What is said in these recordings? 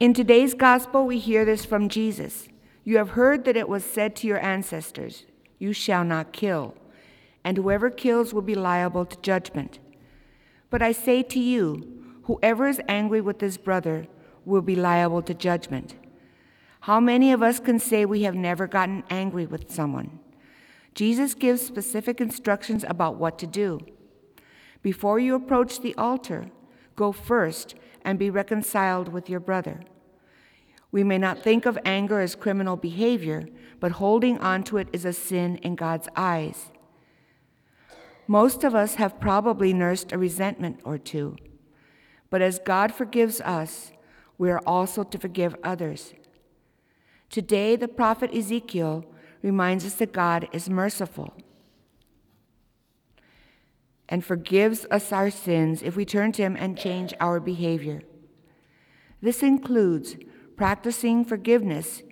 In today's gospel, we hear this from Jesus. You have heard that it was said to your ancestors, You shall not kill, and whoever kills will be liable to judgment. But I say to you, whoever is angry with his brother will be liable to judgment. How many of us can say we have never gotten angry with someone? Jesus gives specific instructions about what to do. Before you approach the altar, go first and be reconciled with your brother. We may not think of anger as criminal behavior, but holding on to it is a sin in God's eyes. Most of us have probably nursed a resentment or two, but as God forgives us, we are also to forgive others. Today, the prophet Ezekiel reminds us that God is merciful and forgives us our sins if we turn to Him and change our behavior. This includes practicing forgiveness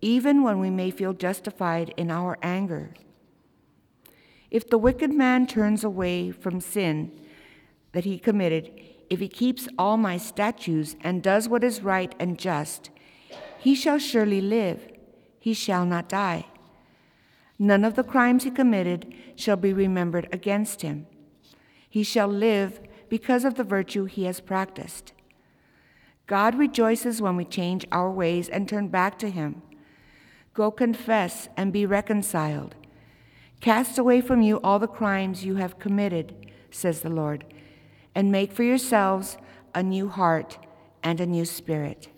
even when we may feel justified in our anger. If the wicked man turns away from sin that he committed, if he keeps all my statutes and does what is right and just, he shall surely live, he shall not die. None of the crimes he committed shall be remembered against him. He shall live because of the virtue he has practiced. God rejoices when we change our ways and turn back to him. Go confess and be reconciled. Cast away from you all the crimes you have committed, says the Lord, and make for yourselves a new heart and a new spirit.